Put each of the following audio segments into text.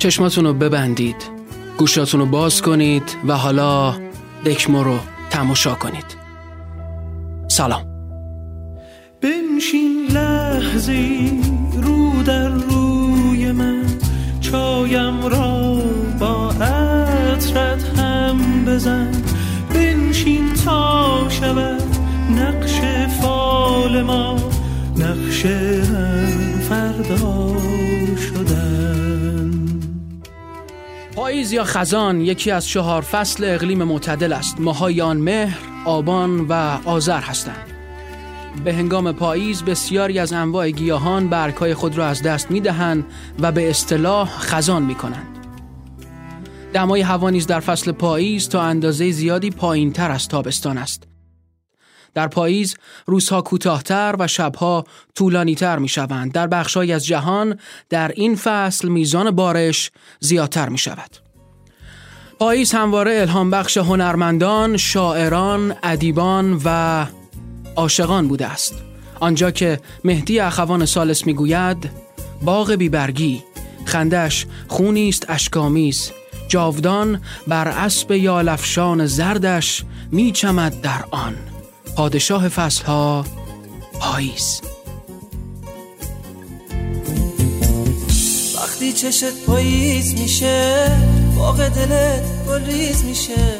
چشماتون رو ببندید گوشاتون رو باز کنید و حالا دکمو رو تماشا کنید. سلام. بنشین لحظه رو در روی من چایم را با عطرت هم بزن. بنشین تا شود نقش فال ما نقش فردا شدن پاییز یا خزان یکی از چهار فصل اقلیم معتدل است ماهای آن مهر، آبان و آذر هستند به هنگام پاییز بسیاری از انواع گیاهان برگهای خود را از دست می دهند و به اصطلاح خزان می کنند. دمای هوا نیز در فصل پاییز تا اندازه زیادی پایین تر از تابستان است. در پاییز روزها کوتاهتر و شبها طولانیتر می شوند. در بخشای از جهان در این فصل میزان بارش زیادتر می شود. پاییز همواره الهام بخش هنرمندان، شاعران، ادیبان و عاشقان بوده است. آنجا که مهدی اخوان سالس می‌گوید باغ بیبرگی خندش خونی است اشکامیز جاودان بر اسب یالفشان زردش میچمد در آن پادشاه فصلها پاییز. وقتی چشت پاییز میشه باغ دلت گلریز میشه.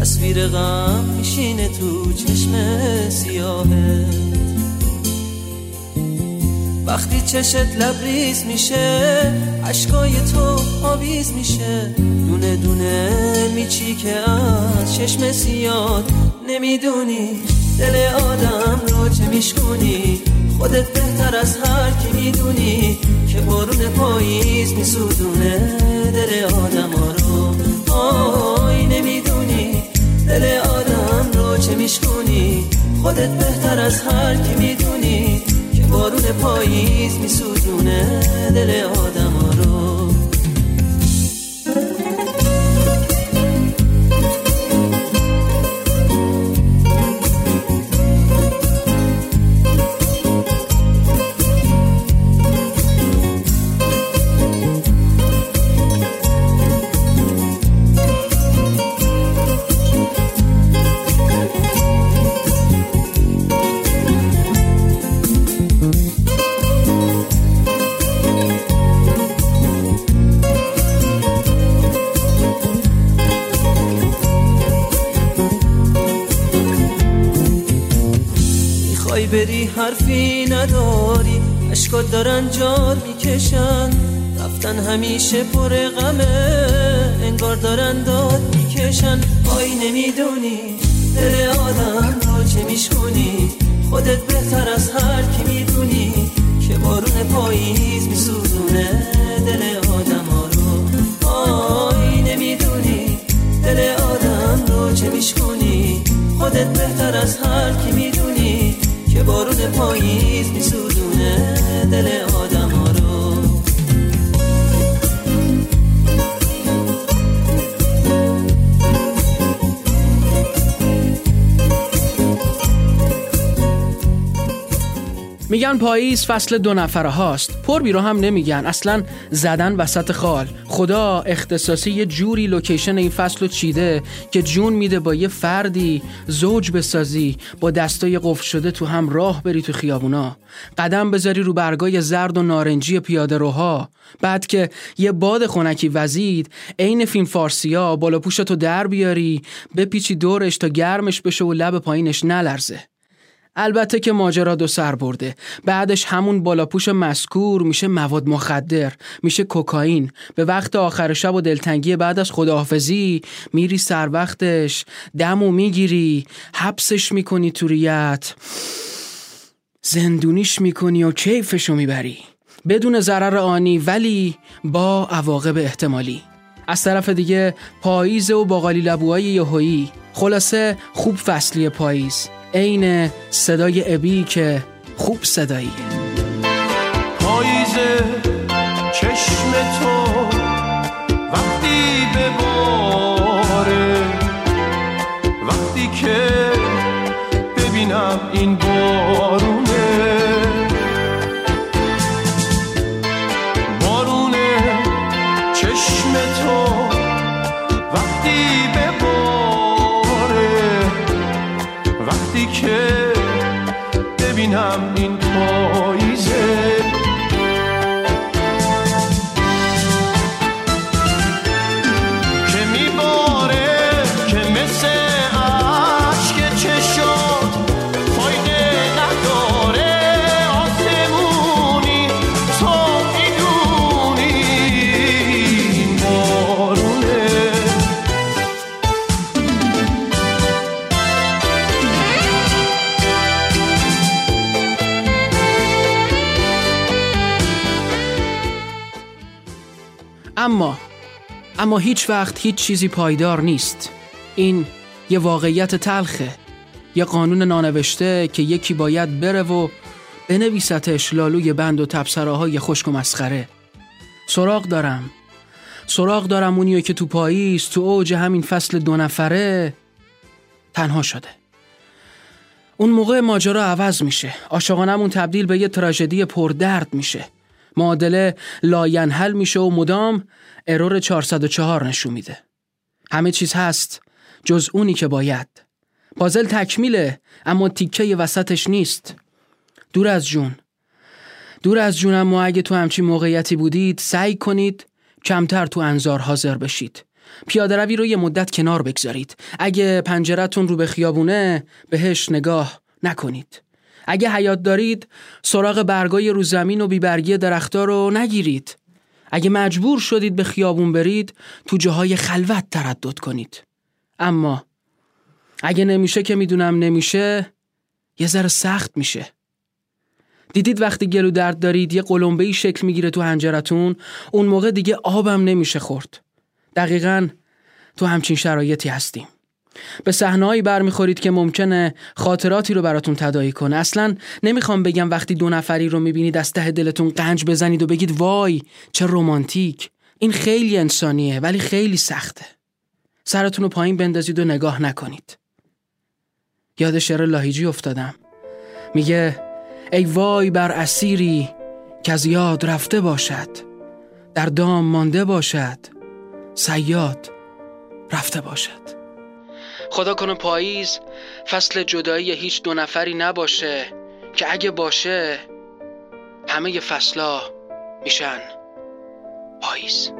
تصویر غم میشینه تو چشم سیاهه وقتی چشت لبریز میشه اشکای تو آویز میشه. دونه دونه میچی که از چشم سیاد نمی‌دونی دل آدم رو چه میشکنی خودت بهتر از هر کی می‌دونی که بارون پاییز میسودونه دل آدم رو. آی نمی‌دونی دل آدم رو چه میشکنی خودت بهتر از هر کی می‌دونی که بارون پاییز میسودونه دل آدم اشکات دارن جار می‌کشن. رفتن همیشه پر غمه انگار دارن داد می‌کشن. آی نمی‌دونی دل آدم رو چه میشکنی. خودت بهتر از هر کی می‌دونی که بارون پاییز میسوزونه دل آدم ها رو. آی نمی‌دونی دل آدم رو چه میشکنی. خودت بهتر از هر کی می‌دونی که بارون پاییز میسوزونه. دل آدم میگن پاییز فصل دو نفره هاست. پر بیرو هم نمیگن. اصلا زدن وسط خال. خدا اختصاصی یه جوری لوکیشن این فصل رو چیده که جون میده با یه فردی زوج بسازی با دستای قفل شده تو هم راه بری تو خیابونا. قدم بذاری رو برگای زرد و نارنجی پیاده روها. بعد که یه باد خنکی وزید عین فیلم فارسیا بالا پوشتو در بیاری بپیچی دورش تا گرمش بشه و لب پایینش نلرزه. البته که ماجرا دو سر برده. بعدش همون بالاپوش مسکور میشه مواد مخدر میشه کوکائین. به وقت آخر شب و دلتنگی بعد از خداحافظی میری سر وقتش دمو می‌گیری حبسش می‌کنی تو ریت زندونیش می‌کنی و کیفشو می‌بری. بدون ضرر آنی ولی با عواقب احتمالی. از طرف دیگه پاییز و باقالی لبوهای یهویی. خلاصه خوب فصلی پاییز. عین صدای ابی که خوب صدایی. پاییز چشم تو وقتی بباره وقتی که ببینم این بارونه هیچ وقت هیچ چیزی پایدار نیست. این یه واقعیت تلخه. یه قانون نانوشته که یکی باید بره و بنویستش لالوی بند و تبصراهای خشک و مسخره. سراغ دارم. سراغ دارم اونیو که تو پاییز تو اوج همین فصل دو نفره تنها شده. اون موقع ماجرا عوض میشه. عاشقانمون تبدیل به یه تراژدی پردرد میشه. معادله لاینحل میشه و مدام error 404 نشون میده. همه چیز هست جز اونی که باید. پازل تکمیله اما تیکه وسطش نیست. دور از جون. دور از جون اما اگه تو همچین موقعیتی بودید سعی کنید کمتر تو انظار حاضر بشید. پیاده روی رو یه مدت کنار بگذارید. اگه پنجرتون رو به خیابونه بهش نگاه نکنید. اگه حیات دارید سراغ برگای رو زمین و بیبرگی درختار رو نگیرید. اگه مجبور شدید به خیابون برید تو جاهای خلوت تردد کنید. اما اگه نمیشه که می‌دونم نمیشه یه ذره سخت میشه. دیدید وقتی گلو درد دارید یه قلمبه ای شکل می‌گیره تو هنجرتون اون موقع دیگه آبم نمیشه خورد. دقیقا تو همچین شرایطی هستیم. به صحنه‌ای برمیخورید که ممکنه خاطراتی رو براتون تدایی کنه. اصلا نمی‌خوام بگم وقتی دو نفری رو می‌بینید از ته دلتون قنج بزنید و بگید وای چه رومانتیک این خیلی انسانیه ولی خیلی سخته. سرتون رو پایین بندازید و نگاه نکنید. یاد شعر لاهیجی افتادم. میگه ای وای بر اسیری که از یاد رفته باشد. در دام مانده باشد. سیاد رفته باشد. خدا کنه پاییز فصل جدایی هیچ دو نفری نباشه که اگه باشه همه فصلا میشن پاییز.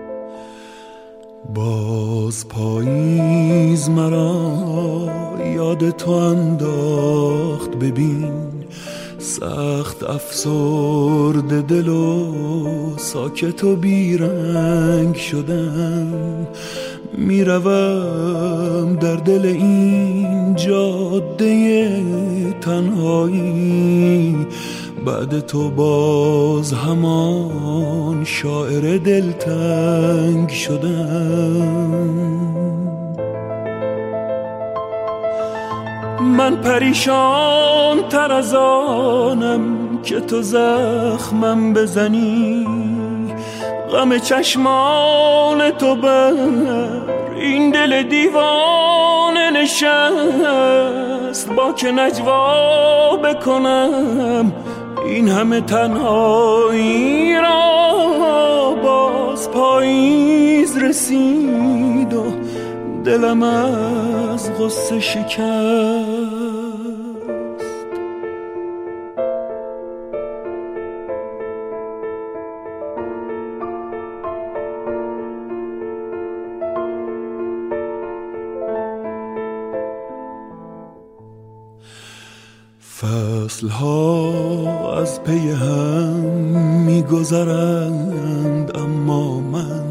باز پاییز مرا یاد تو انداخت ببین سخت افسرد دل و ساکت و بیرنگ شدم. می‌روم در دل این جاده تنهایی. بعد تو باز همان شاعر دلتنگ شدم. من پریشان تر از آنم که تو زخمم بزنی. غم چشمان تو بر. این دل دیوانه نشست. با که نجوا بکنم. این همه تنهایی را باز پاییز رسید و دلم از غصه شکست. فصل ها از پی هم میگذرند اما من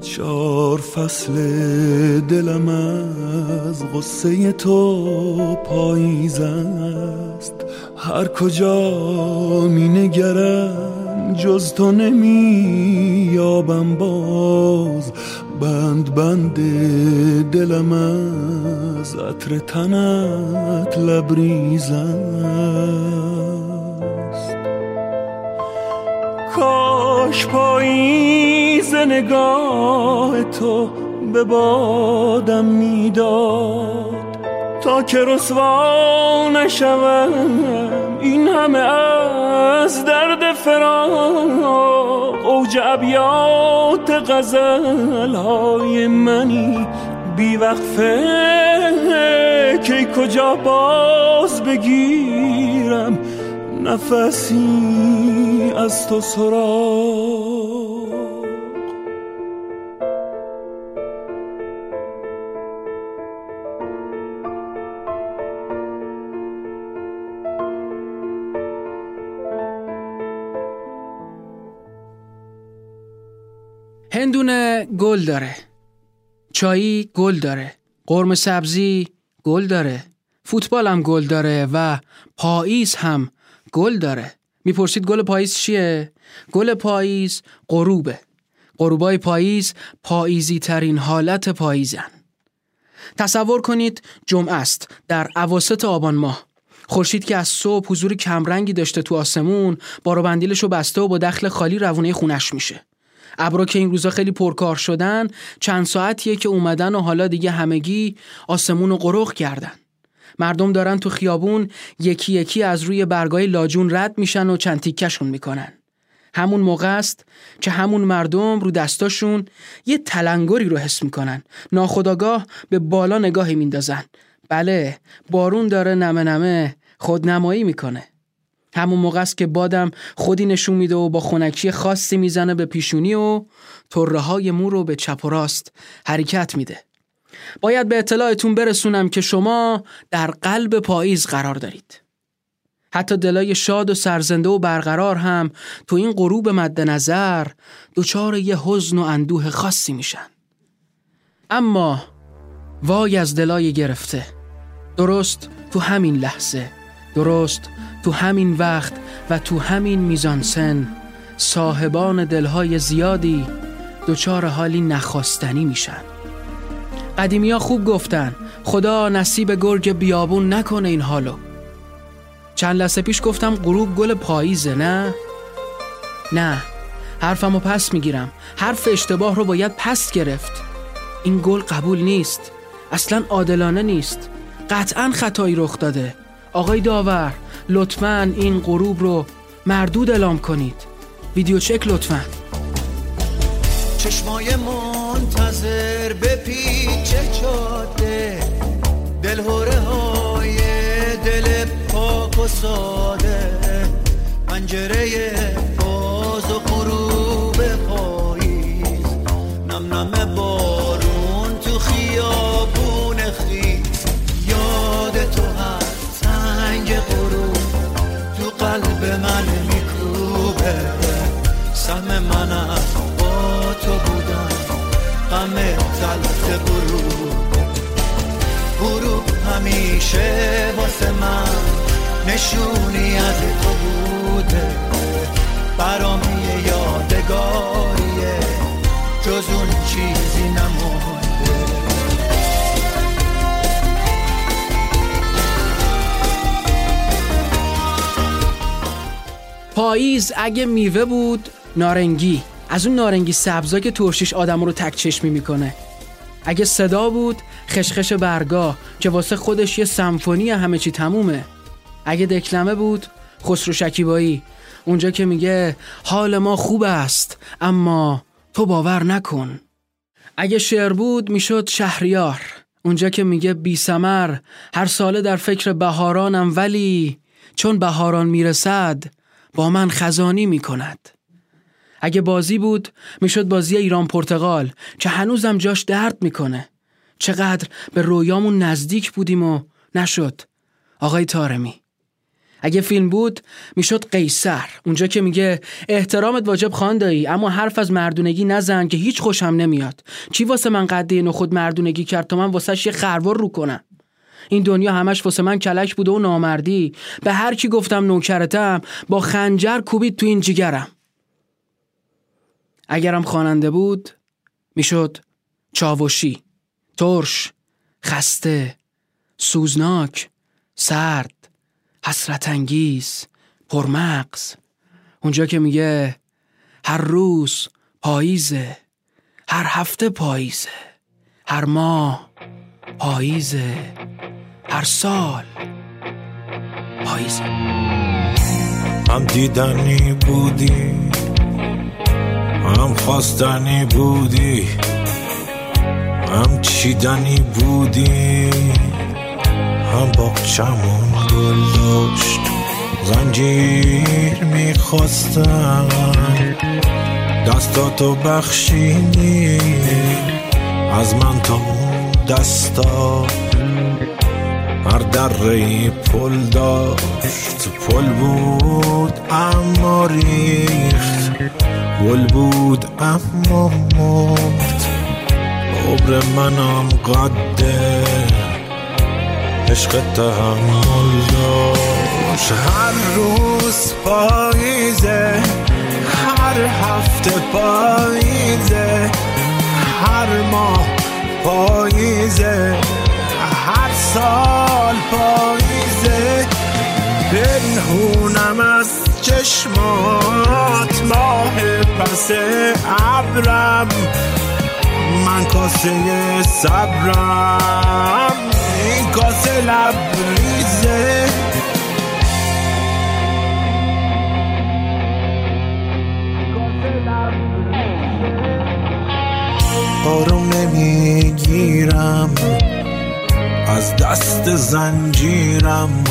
چار فصل دلم از غصه تو پاییز است. هر کجا می نگرم جز تو نمی یابم باز. بند بند دلم از عطر تنت لبریز است کاش پاییز نگاه تو به بادم می‌داد تا که رسوا نشوم. این همه از درد فراق اوج ابیات غزل های منی بیوقفه که کجا باز بگیرم نفسی از تو سراغ. هندونه گل داره. چایی گل داره. قرم سبزی گل داره. فوتبال هم گل داره و پاییز هم گل داره. می‌پرسید گل پاییز چیه؟ گل پاییز غروبه. غروبای پاییز پاییزی ترین حالت پاییزن. تصور کنید جمعه است در اواسط آبان ماه. خورشید که از صبح حضور کمرنگی داشته تو آسمون بارو بندیلش رو بسته و با دخل خالی روونه خونش میشه. ابرا که این روزا خیلی پرکار شدن چند ساعتیه که اومدن و حالا دیگه همگی آسمون رو قرق کردن. مردم دارن تو خیابون یکی یکی از روی برگای لاجون رد میشن و چند تیکشون می‌کنن. همون موقع است که همون مردم رو دستاشون یه تلنگری رو حس می‌کنن. ناخداگاه به بالا نگاهی میندازن. بله بارون داره نمه نمه خودنمایی می‌کنه. همون موقع است که بادم خودی نشون میده و با خونکی خاصی می‌زنه به پیشونی و طره های مو رو به چپ و راست حرکت میده. باید به اطلاعتون برسونم که شما در قلب پاییز قرار دارید. حتی دلای شاد و سرزنده و برقرار هم تو این غروب مد نظر دچار یه حزن و اندوه خاصی میشن. اما وای از دلای گرفته درست تو همین لحظه درست تو همین وقت و تو همین میزان سن صاحبان دلهای زیادی دچار حالی نخواستنی میشن. قدیمی ها خوب گفتن خدا نصیب گرگ بیابون نکنه این حالو. چند لحظه پیش گفتم غروب گل پاییزه نه؟ نه حرفمو پس می‌گیرم. حرف اشتباه رو باید پس گرفت. این گل قبول نیست اصلا عادلانه نیست. قطعا خطایی رخ داده. آقای داور لطفا این غروب رو مردود اعلام کنید. ویدیو چک لطفا. چشمای منتظر به پیچ جاده دلهوره های دل پاک و ساده. پنجره باز و پاییز اگه میوه بود نارنگی. از اون نارنگی سبزا که ترشیش آدم رو تک چشمی می‌کنه. اگه صدا بود خشخش برگا که واسه خودش یه سمفونی همه چی تمومه. اگه دکلمه بود خسرو شکیبایی. اونجا که میگه حال ما خوب است اما تو باور نکن. اگه شعر بود می‌شد شهریار. اونجا که میگه بی سمر هر ساله در فکر بهارانم ولی چون بهاران می‌رسد با من خزانی می‌کند. اگه بازی بود می‌شد بازی ایران پرتغال که هنوزم جاش درد می‌کنه. چقدر به رویامون نزدیک بودیم و نشد. آقای تارمی اگه فیلم بود می‌شد قیصر. اونجا که میگه احترامت واجب خواندایی اما حرف از مردونگی نزن که هیچ خوشم نمیاد. چی واسه من قده نخود مردونگی کرد تا من واسهش یه خروار رو کنم؟ این دنیا همش واسه من کلک بوده و نامردی. به هر کی گفتم نوکرتم با خنجر کوبید تو این جگرم. اگرم خواننده بود می‌شد چاوشی ترش خسته سوزناک سرد حسرت انگیز پرمغز. اونجا که میگه هر روز پاییزه هر هفته پاییزه هر ماه. پاییزه هر سال. پاییز. هم دیدنی بودی هم خواستنی بودی هم چیدنی بودی هم باغچمون گل داشت. زنجیر می‌خواستم دستاتو بخشیدی. از من اون دستا هر دره پل داشت. پل بود اما ریخت گل بود اما مرد. عبر منم قده عشق تحمل داشت. هر روز پاییزه هر هفته پاییزه هر ماه پاییزه هر سال پاییزه. پنهونم از چشمات ماه پس ابرم من کاسه صبرم. این کاسه لبریزه. آروم نمی‌گیرم. از دست زنجیرم.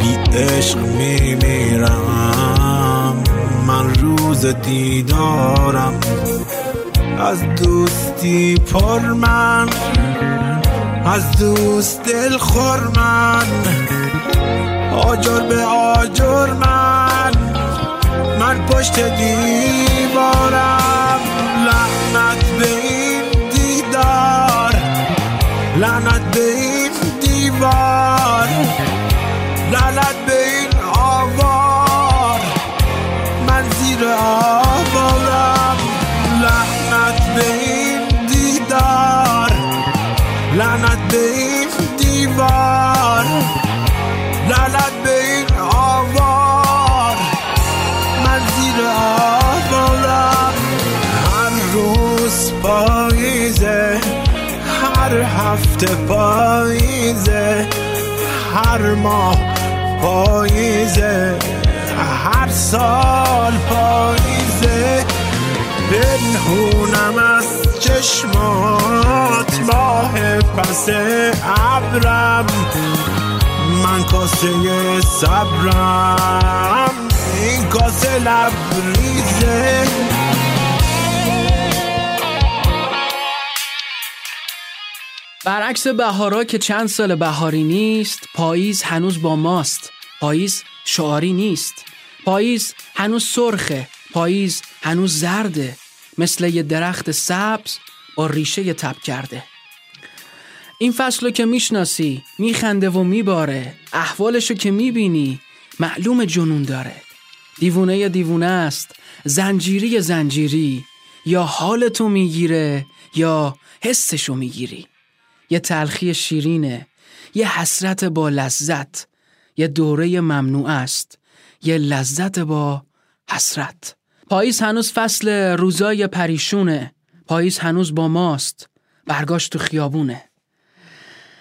بی عشق میمیرم. من روز دیدارم. از دوستی پر من. از دوست دل خور من. آجر به آجر من. من پشت دیوارم لعنت به این دیدار. لعنت به این دیوار. لعنت به این آوار. من زیر آوارم پاییزه هر ماه پاییزه هر سال پاییزه پنهونم از چشمات ماه پس ابرم. من کاسه صبرم این کاسه لبریزه. برعکس بهارا که چند سال بهاری نیست پاییز هنوز با ماست. پاییز شعاری نیست. پاییز هنوز سرخه. پاییز هنوز زرده. مثل یه درخت سبز با ریشه تب کرده. این فصل که می‌شناسی میخنده و میباره. احوالشو که می‌بینی معلوم جنون داره. دیوونه دیوونه است. زنجیری زنجیری. یا حالتو می‌گیره یا حسشو می‌گیری. یه تلخی شیرینه یه حسرت با لذت یه دوره ممنوع است یه لذت با حسرت. پاییز هنوز فصل روزای پریشونه پاییز هنوز با ماست برگاش تو خیابونه.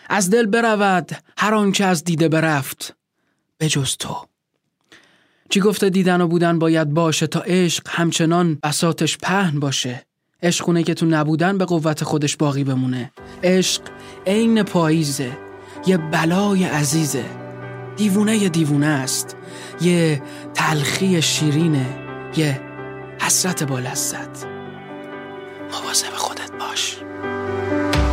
از دل برود هر آنچه از دیده برفت بجز تو. چی گفته دیدن و بودن باید باشه تا عشق همچنان بساتش پهن باشه؟ عشق خونه که تو نبودن به قوت خودش باقی بمونه. عشق عین پاییزه یه بلای عزیزه. دیوونه یه دیوونه است یه تلخی شیرینه یه حسرت با لذت مواظب خودت باش.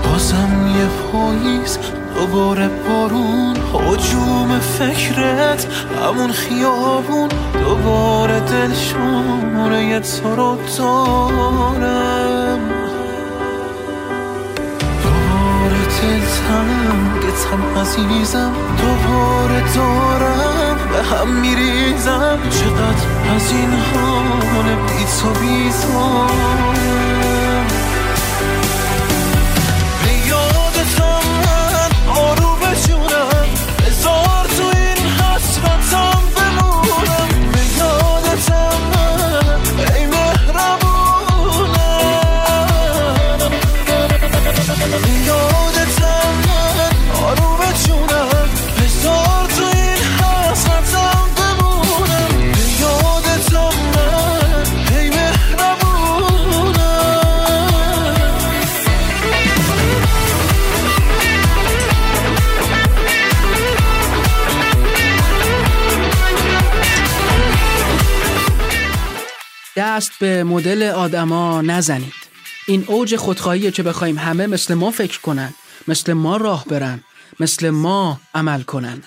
بازم یه پاییز دوباره بارون حجوم فکرت همون خیابون. دوباره دل شماره تو رو دارم دوباره دل تنگتم عزیزم دوباره دارم به هم میریزم. چقدر از این حال بی تو به دست به مدل آدما نزنید. این اوج خودخواهیه که بخوایم همه مثل ما فکر کنن مثل ما راه برن مثل ما عمل کنن.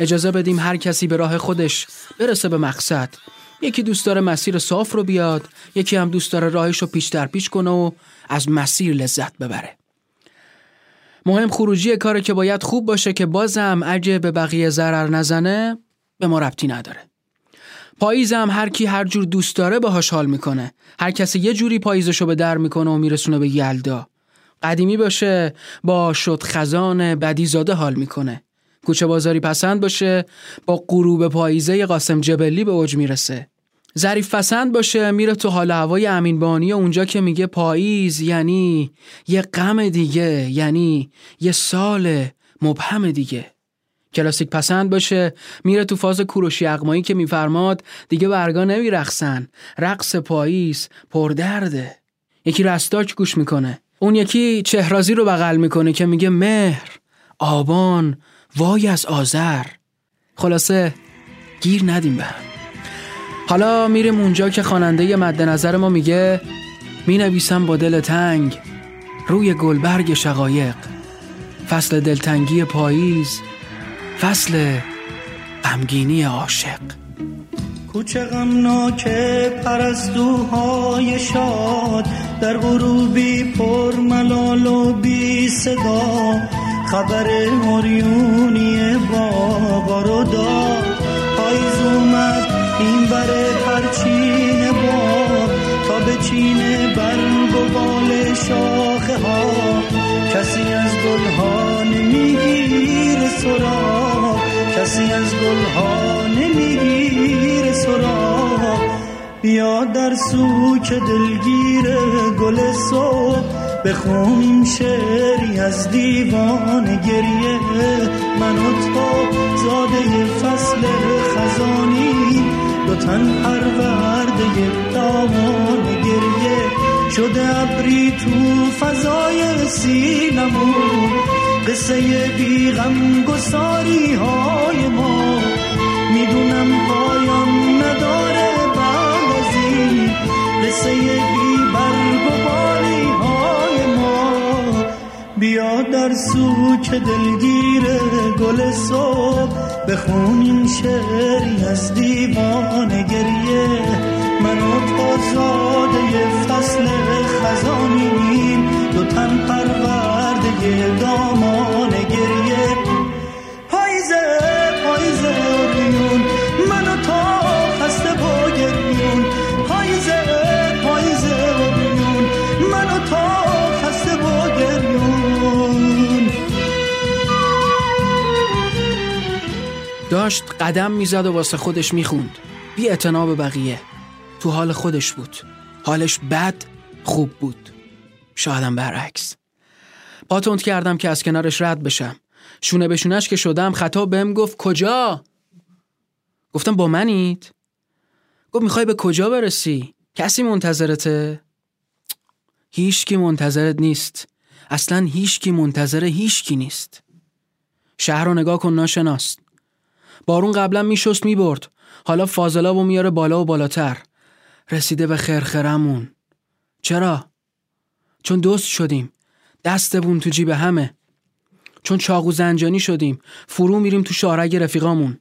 اجازه بدیم هر کسی به راه خودش برسه به مقصد. یکی دوست داره مسیر صاف رو بیاد یکی هم دوست داره راهش رو پیش در پیش کنه و از مسیر لذت ببره. مهم خروجی کاره که باید خوب باشه که بازم اگه به بقیه ضرر نزنه به ما ربطی نداره. پاییزم هر کی هر جور دوست داره باهاش حال می‌کنه. هر کسی یه جوری پاییزشو به در می‌کنه و میرسونه به یلدا. قدیمی باشه با شد خزان بدی زاده حال می‌کنه. کوچه بازاری پسند باشه با غروب پاییزه قاسم جبلی به اوج می‌رسه. ظریف پسند باشه میره تو حال هوای امین بانی اونجا که میگه پاییز یعنی یه غم دیگه یعنی یه سال مبهم دیگه. کلاسیک پسند باشه. میره تو فاز کوروشی اقمایی که میفرماد دیگه برگا نمیرخصن رقص پاییز پردرده. یکی رستاک گوش می‌کنه. اون یکی چهرازی رو بغل می‌کنه که میگه مهر آبان وای از آذر. خلاصه گیر ندیم به حالا میریم اونجا که خواننده مد نظر ما میگه می نویسم با دل تنگ روی گلبرگ شقایق. فصل دلتنگی پاییز فصل غمگینی عاشق. کوچه غمناک پرستوهای شاد در غروبی پر ملال و بی صدا. خبر مریونی بابا رو داد پاییز اومد این بره پرچین باب. تا به چین برگ و بال شاخه ها. کسی از گلها نمی‌گیره سراغ. گلها نمی‌گیره سراغ. بیا در سوک دلگیر گل صبح. بخونیم شعری از دیوان گریه. من و تو زاده فصل خزانی. دو تن پرورده دامان گریه. شده ابری تو فضای سینمون قصه بیغم گساری های ما. می‌دونم پایان نداره بعد از این قصه بی برگ و بالی های ما. بیا در سوک دلگیر گل صبح بخونیم شعری از دیوان گریه. من و تازاده فصل خزانیم دو تن پرورده دامان داشت قدم می‌زد و واسه خودش می‌خوند. بی به بقیه. تو حال خودش بود. حالش بد خوب بود. شایدم برعکس. پاتوند کردم که از کنارش رد بشم. شونه به شونش که شدم خطا بهم گفت کجا؟ گفتم با منید. گفت می‌خوای به کجا برسی؟ کسی منتظرته؟ هیچکی منتظرت نیست. اصلا هیچکی منتظر هیچکی نیست. شهر رو نگاه کن ناشناست بارون قبلا میشست می‌برد. حالا فاضلا و میاره بالا و بالاتر. رسیده به خرخرمون چرا؟ چون دوست شدیم. دستمون تو جیب همه. چون چاقو زنجانی شدیم. فرو میریم تو شارگ رفیقامون.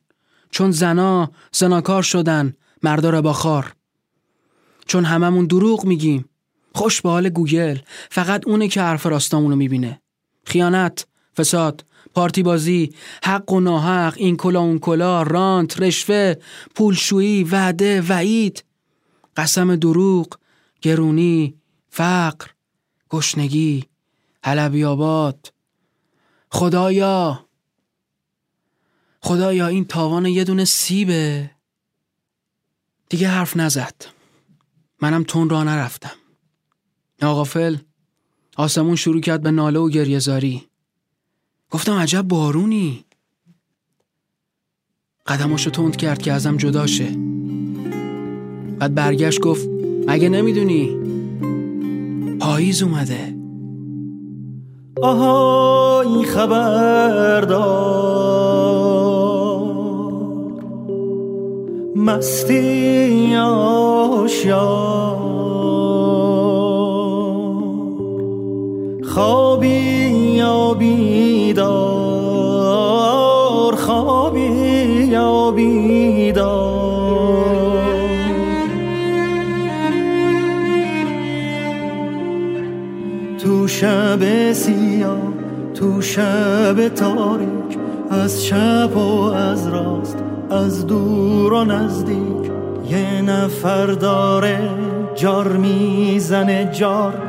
چون زنا زناکار شدن. مردا با خار. چون هممون دروغ میگیم. خوش به حال گوگل. فقط اونه که حرف راستامونو می‌بینه. خیانت فساد. پارتی بازی حق و ناحق این کلا اون کلا رانت رشوه پولشویی وعده وعید قسم دروغ گرونی فقر گشنگی حلبیابات خدایا خدایا این تاوان یه دونه سیبه. دیگه حرف نزد. منم تون را نرفتم. ناغافل آسمون شروع کرد به ناله و گریهزاری. گفتم عجب بارونی. قدماشو تند کرد که ازم جدا شه. بعد برگشت گفت مگه نمی‌دونی پاییز اومده. آها این خبر دار مستی آشیار خوابی یا بیدار خوابی یا بیدار. تو شب سیاه تو شب تاریک از چپ و از راست از دور و نزدیک یه نفر داره جار می‌زنه جار.